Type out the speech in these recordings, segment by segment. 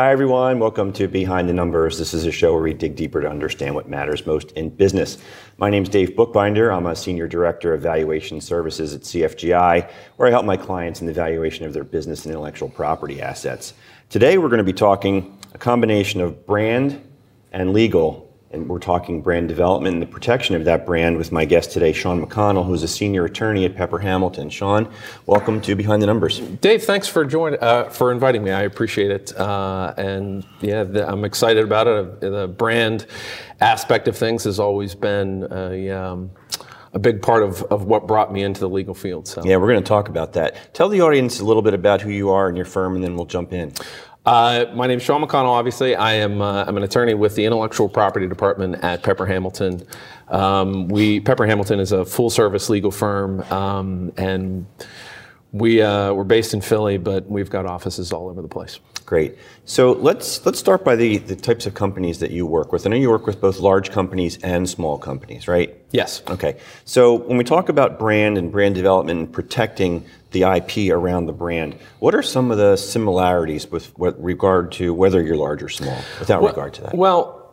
Hi, everyone. Welcome to Behind the Numbers. This is a show where we dig deeper to understand what matters most in business. My name is Dave Bookbinder. I'm a Senior Director of Valuation Services at CFGI, where I help my clients in the valuation of their business and intellectual property assets. Today, we're going to be talking a combination of brand and legal and we're talking brand development and the protection of that brand with my guest today, Sean McConnell, who's a senior attorney at Pepper Hamilton. Sean, welcome to Behind the Numbers. Dave, thanks for uh, for inviting me. I appreciate it, uh, and yeah, the, I'm excited about it. The brand aspect of things has always been a, um, a big part of, of what brought me into the legal field. So. Yeah, we're going to talk about that. Tell the audience a little bit about who you are and your firm, and then we'll jump in. Uh, my name is Sean McConnell. Obviously, I am uh, I'm an attorney with the Intellectual Property Department at Pepper Hamilton. Um, we Pepper Hamilton is a full service legal firm, um, and we uh, we're based in Philly, but we've got offices all over the place. Great. So let's let's start by the, the types of companies that you work with. I know you work with both large companies and small companies, right? Yes. Okay. So when we talk about brand and brand development and protecting the IP around the brand, what are some of the similarities with with regard to whether you're large or small, without well, regard to that? Well,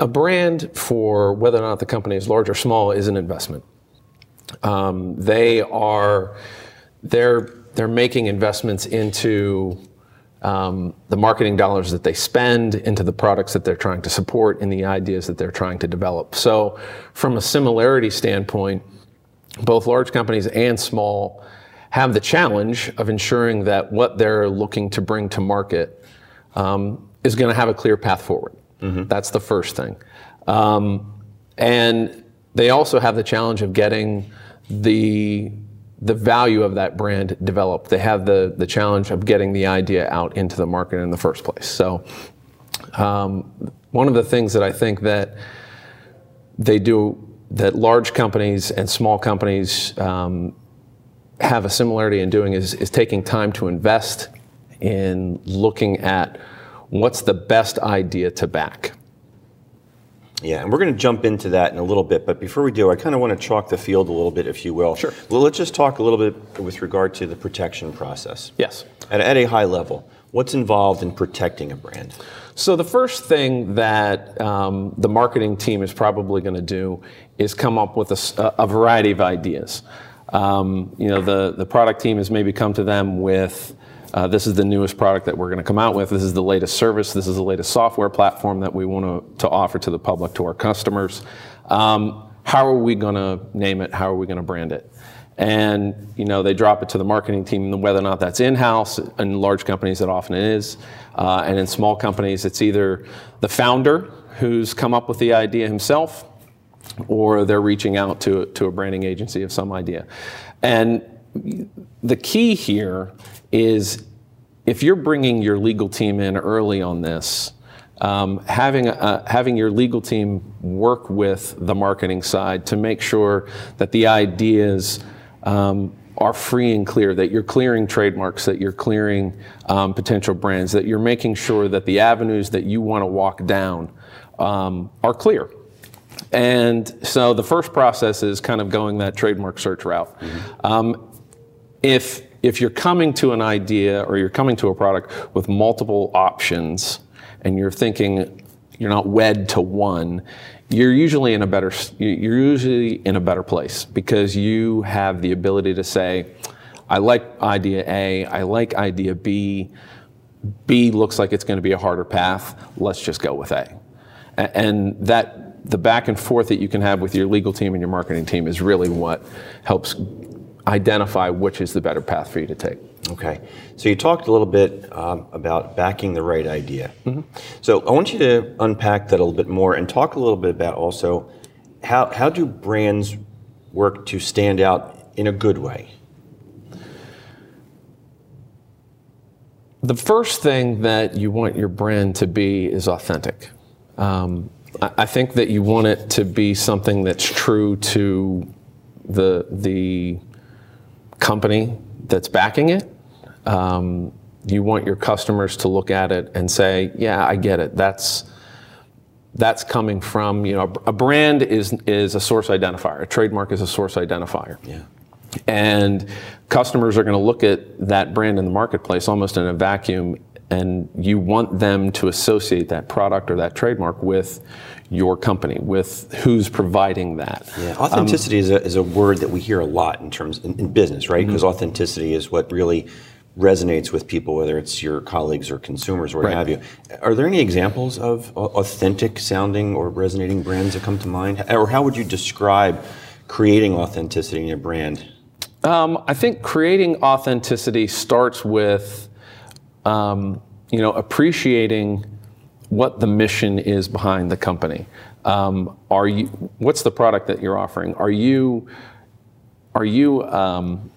a brand for whether or not the company is large or small is an investment. Um, they are they're they're making investments into um, the marketing dollars that they spend into the products that they're trying to support and the ideas that they're trying to develop. So, from a similarity standpoint, both large companies and small have the challenge of ensuring that what they're looking to bring to market um, is going to have a clear path forward. Mm-hmm. That's the first thing. Um, and they also have the challenge of getting the the value of that brand developed. They have the, the challenge of getting the idea out into the market in the first place. So, um, one of the things that I think that they do that large companies and small companies um, have a similarity in doing is, is taking time to invest in looking at what's the best idea to back. Yeah, and we're going to jump into that in a little bit, but before we do, I kind of want to chalk the field a little bit, if you will. Sure. Well, let's just talk a little bit with regard to the protection process. Yes. At, at a high level, what's involved in protecting a brand? So the first thing that um, the marketing team is probably going to do is come up with a, a variety of ideas. Um, you know, the, the product team has maybe come to them with uh, this is the newest product that we're going to come out with. This is the latest service. This is the latest software platform that we want to, to offer to the public, to our customers. Um, how are we going to name it? How are we going to brand it? And you know, they drop it to the marketing team, whether or not that's in-house. In large companies, it often is, uh, and in small companies, it's either the founder who's come up with the idea himself, or they're reaching out to to a branding agency of some idea. And the key here is if you're bringing your legal team in early on this, um, having, a, having your legal team work with the marketing side to make sure that the ideas um, are free and clear, that you're clearing trademarks, that you're clearing um, potential brands, that you're making sure that the avenues that you want to walk down um, are clear. And so the first process is kind of going that trademark search route. Mm-hmm. If if you're coming to an idea or you're coming to a product with multiple options and you're thinking you're not wed to one, you're usually in a better you're usually in a better place because you have the ability to say, I like idea A, I like idea B. B looks like it's going to be a harder path. Let's just go with A. And that the back and forth that you can have with your legal team and your marketing team is really what helps identify which is the better path for you to take. Okay. So you talked a little bit um, about backing the right idea. Mm-hmm. So I want you to unpack that a little bit more and talk a little bit about also how, how do brands work to stand out in a good way? The first thing that you want your brand to be is authentic. Um, I, I think that you want it to be something that's true to the the company that's backing it. Um, you want your customers to look at it and say, "Yeah, I get it. That's that's coming from you know a brand is is a source identifier. A trademark is a source identifier. Yeah. And customers are going to look at that brand in the marketplace almost in a vacuum and you want them to associate that product or that trademark with your company, with who's providing that. Yeah, authenticity um, is, a, is a word that we hear a lot in terms in, in business, right? Because mm-hmm. authenticity is what really resonates with people, whether it's your colleagues or consumers or what right. have you. Are there any examples of authentic sounding or resonating brands that come to mind? Or how would you describe creating authenticity in your brand? Um, I think creating authenticity starts with, um, you know, appreciating what the mission is behind the company. Um, are you? What's the product that you're offering? Are you? Are you um,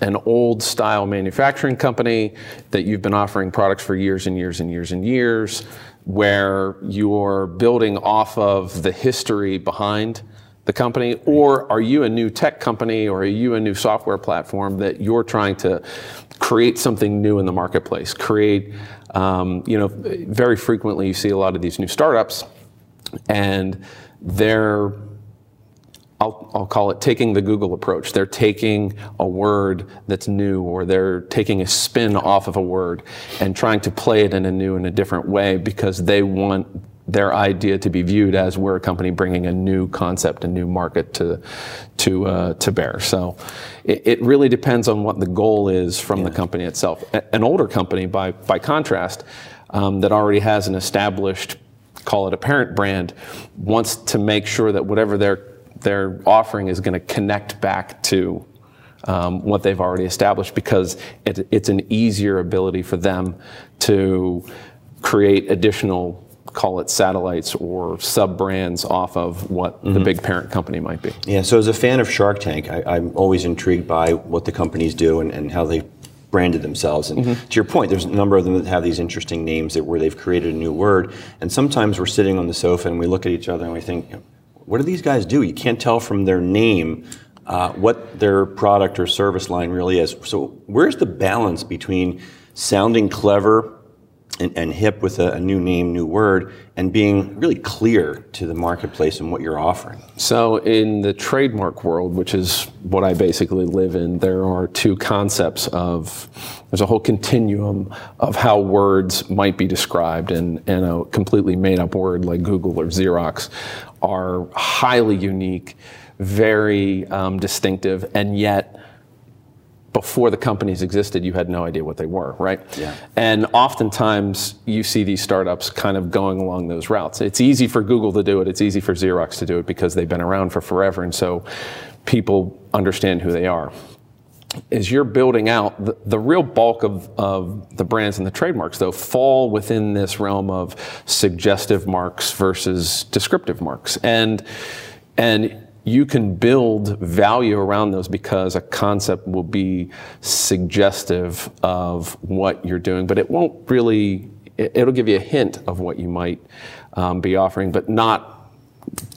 an old style manufacturing company that you've been offering products for years and years and years and years, where you're building off of the history behind the company, or are you a new tech company or are you a new software platform that you're trying to create something new in the marketplace? Create, um, you know, very frequently you see a lot of these new startups and they're I'll, I'll, call it taking the Google approach. They're taking a word that's new or they're taking a spin off of a word and trying to play it in a new and a different way because they want their idea to be viewed as we're a company bringing a new concept, a new market to to uh, to bear. So it, it, really depends on what the goal is from yeah. the company itself. A, an older company, by by contrast, um, that already has an established, call it a parent brand, wants to make sure that whatever their their offering is going to connect back to um, what they've already established because it, it's an easier ability for them to create additional call it satellites or sub brands off of what mm-hmm. the big parent company might be. Yeah, so as a fan of Shark Tank, I, am always intrigued by what the companies do and, and how they branded themselves. And mm-hmm. to your point, there's a number of them that have these interesting names that where they've created a new word. And sometimes we're sitting on the sofa and we look at each other and we think, what do these guys do? You can't tell from their name uh, what their product or service line really is. So where's the balance between sounding clever and, and hip with a, a, new name, new word, and being really clear to the marketplace and what you're offering. So, in the trademark world, which is what I basically live in, there are two concepts of there's a whole continuum of how words might be described, and, and a completely made up word like Google or Xerox are highly unique, very um, distinctive, and yet before the companies existed, you had no idea what they were, right? Yeah. And oftentimes you see these startups kind of going along those routes. It's easy for Google to do it, it's easy for Xerox to do it because they've been around for forever, and so people understand who they are. As you're building out, the, the real bulk of, of the brands and the trademarks, though, fall within this realm of suggestive marks versus descriptive marks. And and you can build value around those because a concept will be suggestive of what you're doing, but it won't really, it'll give you a hint of what you might um, be offering, but not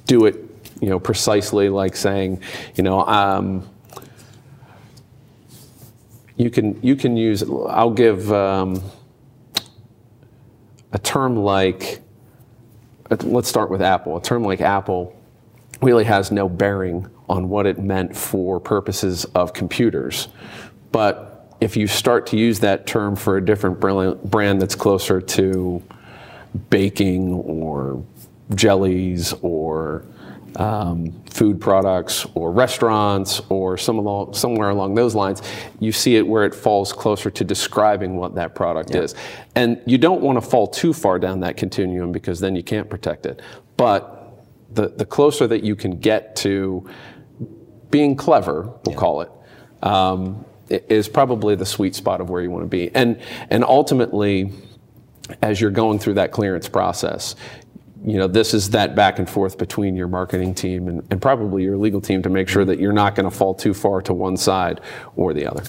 do it, you know, precisely like saying, you know, um, you can you can use. I'll give um, a term like. Let's start with Apple. A term like Apple really has no bearing on what it meant for purposes of computers. But if you start to use that term for a different brand that's closer to baking or jellies or um, food products or restaurants or some along, somewhere along those lines, you see it where it falls closer to describing what that product yeah. is. And you don't want to fall too far down that continuum because then you can't protect it. But the, the closer that you can get to being clever, we'll yeah. call it, um, is probably the sweet spot of where you want to be. And, and ultimately, as you're going through that clearance process, you know, this is that back and forth between your marketing team and, and probably your legal team to make sure that you're not going to fall too far to one side or the other.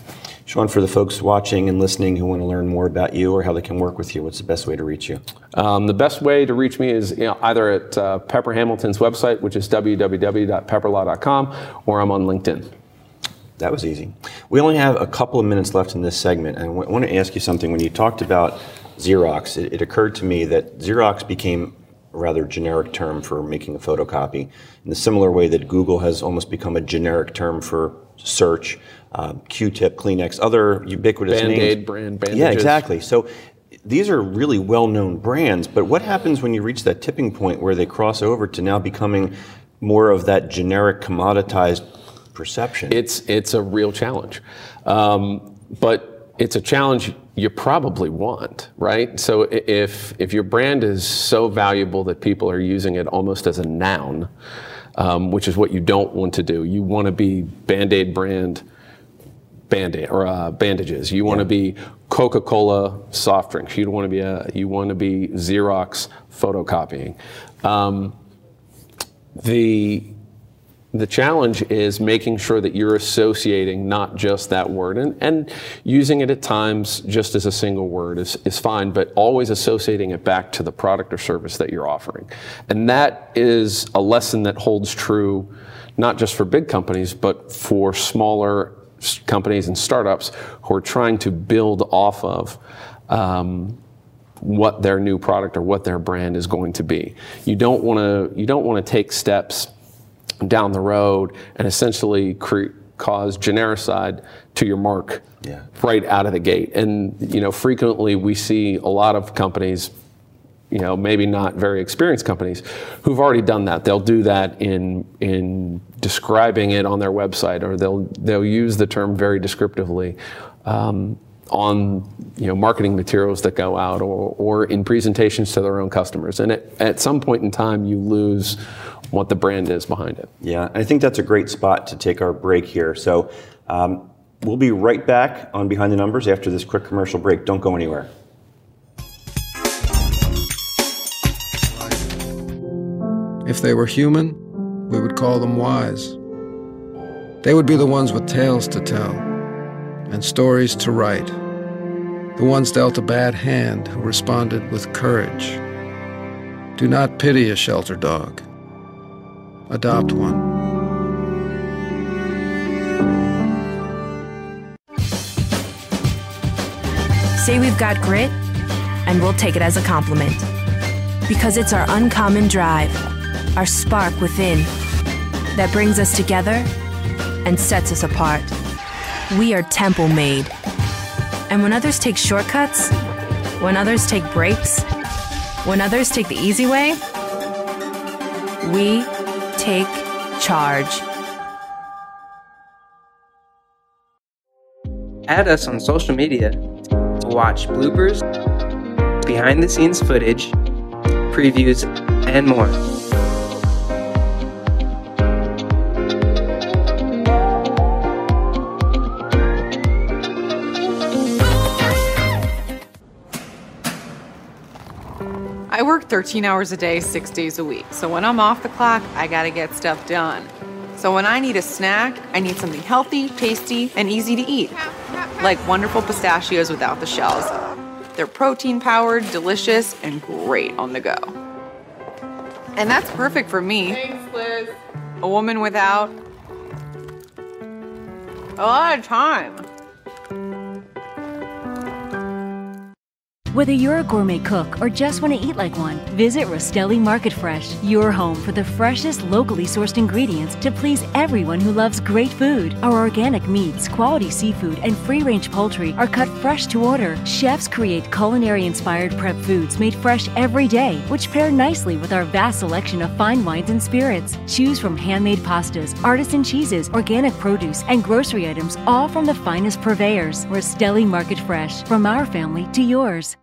Sean, for the folks watching and listening who want to learn more about you or how they can work with you, what's the best way to reach you? Um, the best way to reach me is you know, either at uh, Pepper Hamilton's website, which is www.pepperlaw.com, or I'm on LinkedIn. That was easy. We only have a couple of minutes left in this segment, and I want to ask you something. When you talked about Xerox, it, it occurred to me that Xerox became rather generic term for making a photocopy, in the similar way that Google has almost become a generic term for search, uh, Q-tip, Kleenex, other ubiquitous Band-Aid names. brand bandages. Yeah, exactly. So these are really well-known brands, but what happens when you reach that tipping point where they cross over to now becoming more of that generic commoditized perception? It's it's a real challenge, um, but it's a challenge you probably want, right? So if if your brand is so valuable that people are using it almost as a noun, um, which is what you don't want to do. You want to be Band Aid brand band-aid or uh, bandages. You want to be Coca-Cola soft drinks. You don't want to be a, you want to be Xerox photocopying. Um, the the challenge is making sure that you're associating not just that word and, and using it at times just as a single word is, is fine, but always associating it back to the product or service that you're offering. And that is a lesson that holds true not just for big companies, but for smaller companies and startups who are trying to build off of um, what their new product or what their brand is going to be. You don't want to you don't want to take steps down the road and essentially cre- cause genericide to your mark yeah. right out of the gate. And you know, frequently we see a lot of companies you know, maybe not very experienced companies who've already done that. They'll do that in in describing it on their website, or they'll they'll use the term very descriptively um, on you know marketing materials that go out, or or in presentations to their own customers. And at, at some point in time, you lose what the brand is behind it. Yeah, I think that's a great spot to take our break here. So. Um, we'll be right back on Behind the Numbers after this quick commercial break. Don't go anywhere. If they were human, we would call them wise. They would be the ones with tales to tell and stories to write, the ones dealt a bad hand who responded with courage. Do not pity a shelter dog. Adopt one. Say we've got grit, and we'll take it as a compliment. Because it's our uncommon drive our spark within that brings us together and sets us apart. We are temple made. And when others take shortcuts, when others take breaks, when others take the easy way, we take charge. Add us on social media to watch bloopers, behind the scenes footage, previews, and more. 13 hours a day, six days a week. So when I'm off the clock, I gotta get stuff done. So when I need a snack, I need something healthy, tasty, and easy to eat. Like wonderful pistachios without the shells. They're protein powered, delicious, and great on the go. And that's perfect for me. Thanks, Liz. A woman without a lot of time. Whether you're a gourmet cook or just want to eat like one, visit Rastelli Market Fresh, your home for the freshest, locally sourced ingredients to please everyone who loves great food. Our organic meats, quality seafood, and free range poultry are cut fresh to order. Chefs create culinary inspired prep foods made fresh every day, which pair nicely with our vast selection of fine wines and spirits. Choose from handmade pastas, artisan cheeses, organic produce, and grocery items, all from the finest purveyors. Rastelli Market Fresh, from our family to yours.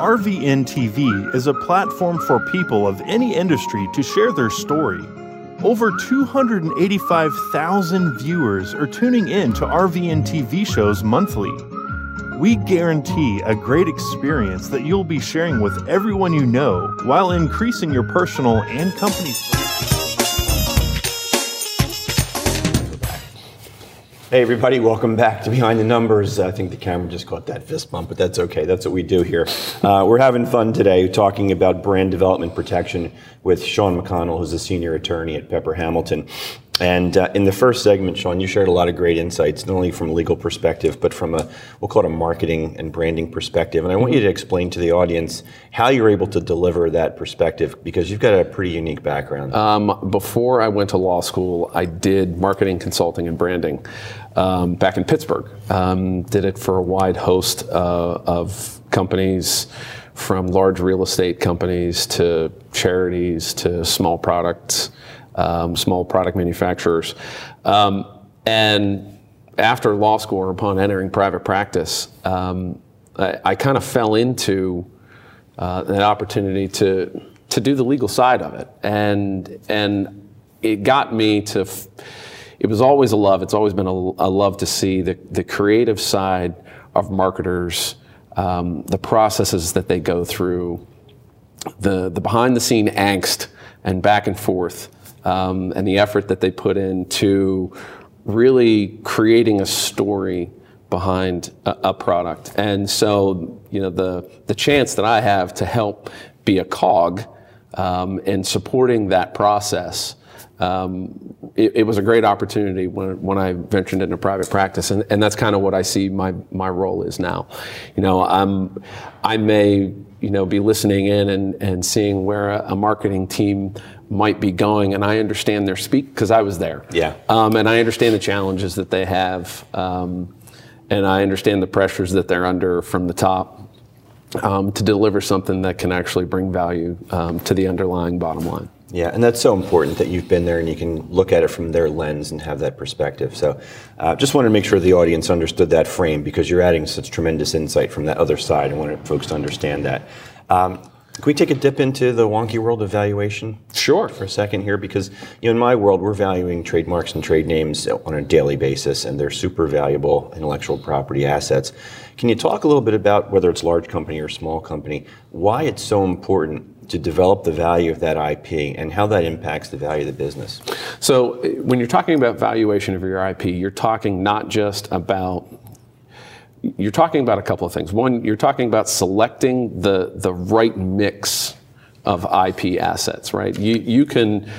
RVN TV is a platform for people of any industry to share their story. Over 285,000 viewers are tuning in to RVN TV shows monthly. We guarantee a great experience that you'll be sharing with everyone you know while increasing your personal and company. Hey, everybody, welcome back to Behind the Numbers. I think the camera just caught that fist bump, but that's okay. That's what we do here. Uh, we're having fun today talking about brand development protection with Sean McConnell, who's a senior attorney at Pepper Hamilton. And uh, in the first segment, Sean, you shared a lot of great insights, not only from a legal perspective, but from a, we'll call it a marketing and branding perspective. And I want you to explain to the audience how you're able to deliver that perspective because you've got a pretty unique background. Um, before I went to law school, I did marketing, consulting, and branding um, back in Pittsburgh. Um, did it for a wide host uh, of companies from large real estate companies to charities to small products um, small product manufacturers. Um, and after law school or upon entering private practice, um, I, I kind of fell into uh, an opportunity to to do the legal side of it, and and it got me to. F- it was always a love. It's always been a, a, love to see the the creative side of marketers, um, the processes that they go through, the the behind the scene angst and back and forth um, and the effort that they put into really creating a story behind a, a, product. And so, you know, the, the chance that I have to help be a cog um, in supporting that process, um, it, it, was a great opportunity when, when I ventured into private practice. And, and that's kind of what I see my, my role is now. You know, I'm, I may, you know, be listening in and, and seeing where a, a marketing team might be going, and I understand their speak because I was there. Yeah. Um, and I understand the challenges that they have, um, and I understand the pressures that they're under from the top. Um, to deliver something that can actually bring value um, to the underlying bottom line. Yeah, and that's so important that you've been there and you can look at it from their lens and have that perspective. So, uh, just wanted to make sure the audience understood that frame because you're adding such tremendous insight from that other side. I wanted folks to understand that. Um, can we take a dip into the wonky world of valuation? Sure. For a second here, because you know, in my world, we're valuing trademarks and trade names on a daily basis, and they're super valuable intellectual property assets. Can you talk a little bit about whether it's large company or small company, why it's so important to develop the value of that IP and how that impacts the value of the business? So, when you're talking about valuation of your IP, you're talking not just about you're talking about a couple of things. One, you're talking about selecting the, the right mix of IP assets, right? You, you can,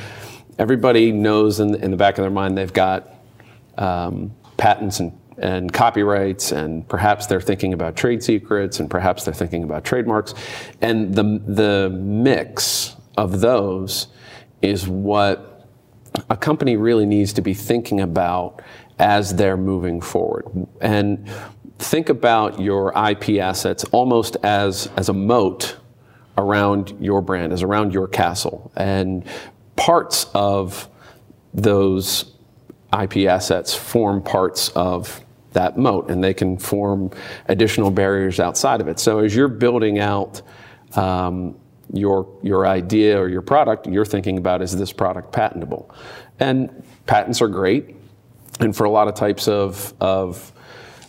everybody knows in, in the back of their mind they've got um, patents and, and copyrights, and perhaps they're thinking about trade secrets, and perhaps they're thinking about trademarks. And the, the mix of those is what a company really needs to be thinking about as they're moving forward. And think about your IP assets almost as, as a moat around your brand, as around your castle. And parts of those IP assets form parts of that moat, and they can form additional barriers outside of it. So as you're building out um, your your idea or your product, you're thinking about is this product patentable? And patents are great, and for a lot of types of of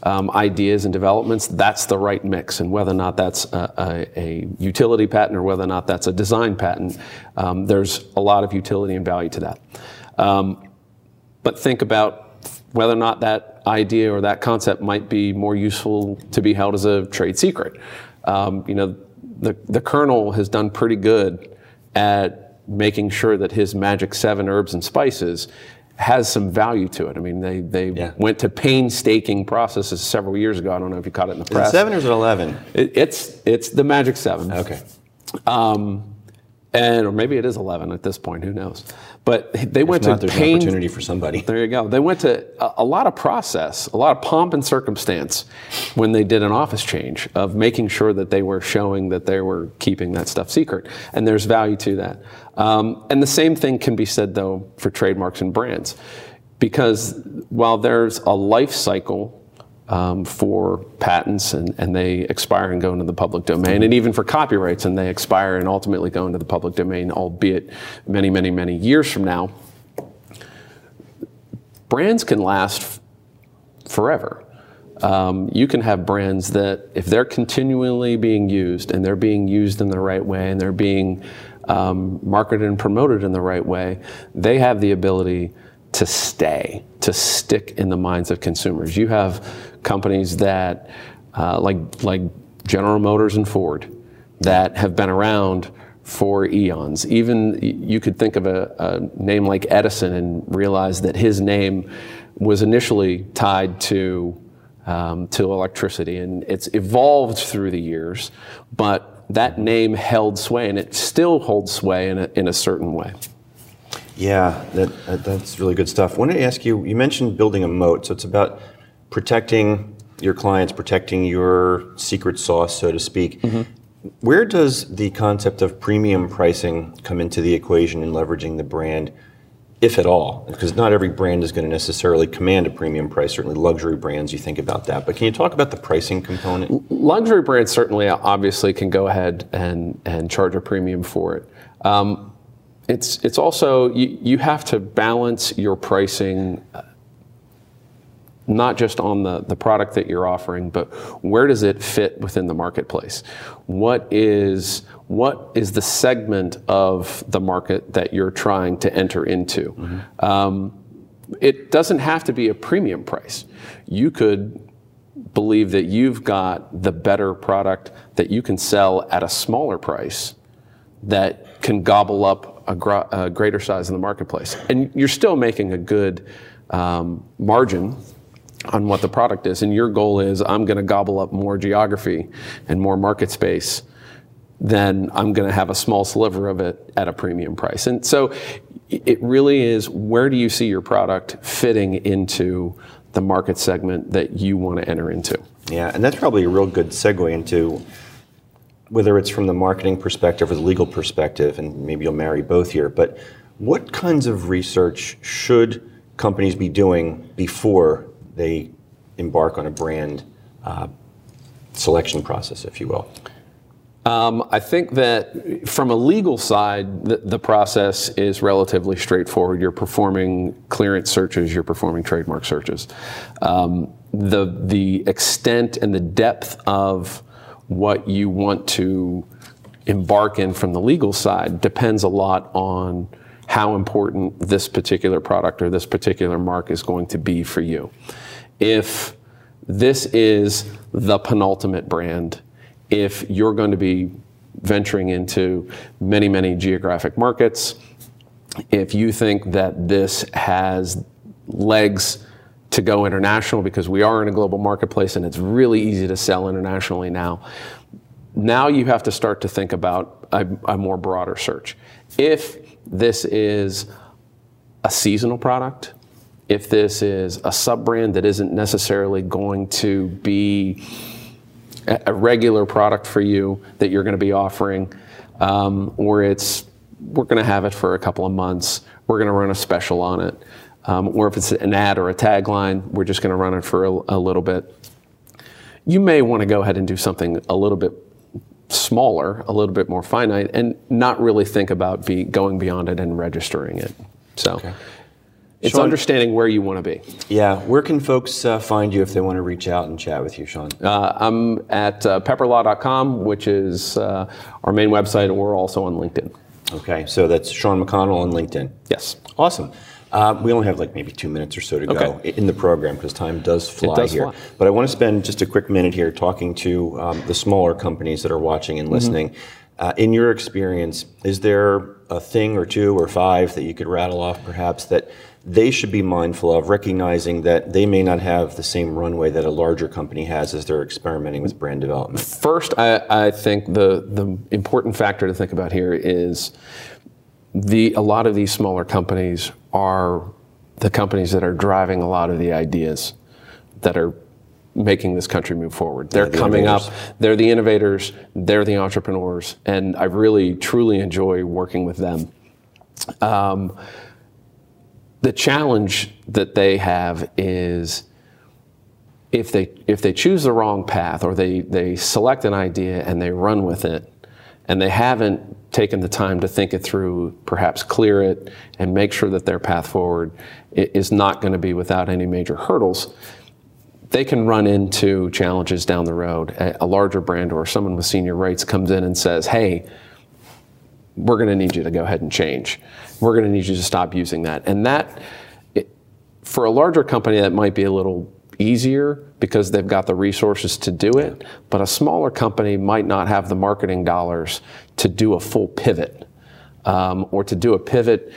um, ideas and developments, that's the right mix. And whether or not that's a, a, a utility patent or whether or not that's a design patent, um, there's a lot of utility and value to that. Um, but think about whether or not that idea or that concept might be more useful to be held as a trade secret. Um, you know, the, the Colonel has done pretty good at making sure that his magic seven herbs and spices has some value to it. I mean, they, they yeah. went to painstaking processes several years ago. I don't know if you caught it in the press. Is it seven or is it 11? It, it's, it's the Magic Seven. Okay. Um, and or maybe it is 11 at this point who knows but they if went not, to there's pain, an opportunity for somebody. There you go. They went to a, a, lot of process a lot of pomp and circumstance when they did an office change of making sure that they were showing that they were keeping that stuff secret. And there's value to that. Um, and the same thing can be said though for trademarks and brands. Because while there's a life cycle um, for patents and, and they expire and go into the public domain, and even for copyrights and they expire and ultimately go into the public domain, albeit many, many, many years from now. Brands can last forever. Um, you can have brands that, if they're continually being used and they're being used in the right way and they're being um, marketed and promoted in the right way, they have the ability to stay, to stick in the minds of consumers. You have companies that, uh, like, like General Motors and Ford, that have been around for eons. Even you could think of a, a, name like Edison and realize that his name was initially tied to um, to electricity, and it's evolved through the years, but that name held sway, and it still holds sway in a, in a certain way. Yeah, that, that's really good stuff. I wanted to ask you. You mentioned building a moat, so it's about protecting your clients, protecting your secret sauce, so to speak. Mm-hmm. Where does the concept of premium pricing come into the equation in leveraging the brand, if at all? Because not every brand is going to necessarily command a premium price. Certainly, luxury brands, you think about that. But can you talk about the pricing component? Luxury brands certainly, obviously, can go ahead and, and charge a premium for it. Um, it's, it's also, you, you have to balance your pricing not just on the, the product that you're offering, but where does it fit within the marketplace? What is what is the segment of the market that you're trying to enter into? Mm-hmm. Um, it doesn't have to be a premium price. You could believe that you've got the better product that you can sell at a smaller price that can gobble up a, gr- a greater size in the marketplace. And you're still making a good um, margin on what the product is. And your goal is I'm going to gobble up more geography and more market space, then I'm going to have a small sliver of it at a premium price. And so it really is where do you see your product fitting into the market segment that you want to enter into? Yeah, and that's probably a real good segue into whether it's from the marketing perspective or the legal perspective, and maybe you'll marry both here, but what kinds of research should companies be doing before they embark on a brand uh, selection process, if you will? Um, I think that from a legal side, the, the, process is relatively straightforward. You're performing clearance searches, you're performing trademark searches. Um, the the extent and the depth of what you want to embark in from the legal side depends a lot on how important this particular product or this particular mark is going to be for you if this is the penultimate brand, if you're going to be venturing into many, many geographic markets, if you think that this has legs to go international because we are in a global marketplace and it's really easy to sell internationally now. Now you have to start to think about a, a more broader search. If this is a seasonal product, if this is a sub brand that isn't necessarily going to be a regular product for you that you're going to be offering, um, or it's we're going to have it for a couple of months, we're going to run a special on it, um, or if it's an ad or a tagline, we're just going to run it for a, a little bit. You may want to go ahead and do something a little bit smaller, a little bit more finite, and not really think about be going beyond it and registering it. So. Okay. It's Sean, understanding where you want to be. Yeah. Where can folks uh, find you if they want to reach out and chat with you, Sean? Uh, I'm at uh, pepperlaw.com, which is uh, our main website, and we're also on LinkedIn. Okay. So that's Sean McConnell on LinkedIn. Yes. Awesome. Uh, we only have like maybe two minutes or so to go in the program because time does fly does here. Fly. But I want to spend just a quick minute here talking to um, the smaller companies that are watching and mm-hmm. listening. Mm-hmm. Uh, in your experience, is there a thing or two or five that you could rattle off perhaps that they should be mindful of, recognizing that they may not have the same runway that a larger company has as they're experimenting with brand development? First, I, I think the, the important factor to think about here is the a lot of these smaller companies are the companies that are driving a lot of the ideas that are making this country move forward. They're the coming innovators. up. They're the innovators. They're the entrepreneurs, and I really truly enjoy working with them. Um, the challenge that they have is if they if they choose the wrong path or they they select an idea and they run with it and they haven't taken the time to think it through perhaps clear it and make sure that their path forward is not going to be without any major hurdles they can run into challenges down the road. A, larger brand or someone with senior rights comes in and says hey we're going to need you to go ahead and change. We're going to need you to stop using that. And that, it, for a larger company, that might be a little easier because they've got the resources to do it. But a smaller company might not have the marketing dollars to do a full pivot um, or to do a pivot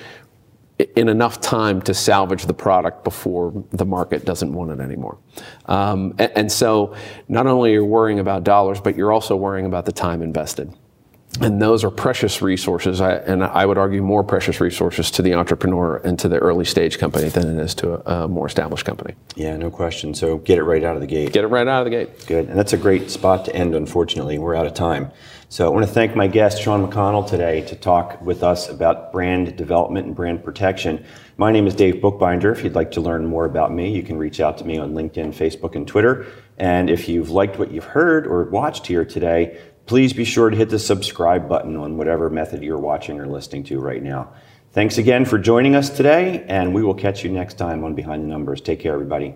in enough time to salvage the product before the market doesn't want it anymore. Um, and, and so not only are you worrying about dollars, but you're also worrying about the time invested. And those are precious resources, and I would argue more precious resources to the entrepreneur and to the early stage company than it is to a, a, more established company. Yeah, no question. So get it right out of the gate. Get it right out of the gate. Good. And that's a great spot to end, unfortunately. We're out of time. So I want to thank my guest, Sean McConnell, today to talk with us about brand development and brand protection. My name is Dave Bookbinder. If you'd like to learn more about me, you can reach out to me on LinkedIn, Facebook, and Twitter. And if you've liked what you've heard or watched here today, please be sure to hit the subscribe button on whatever method you're watching or listening to right now. Thanks again for joining us today, and we will catch you next time on Behind the Numbers. Take care, everybody.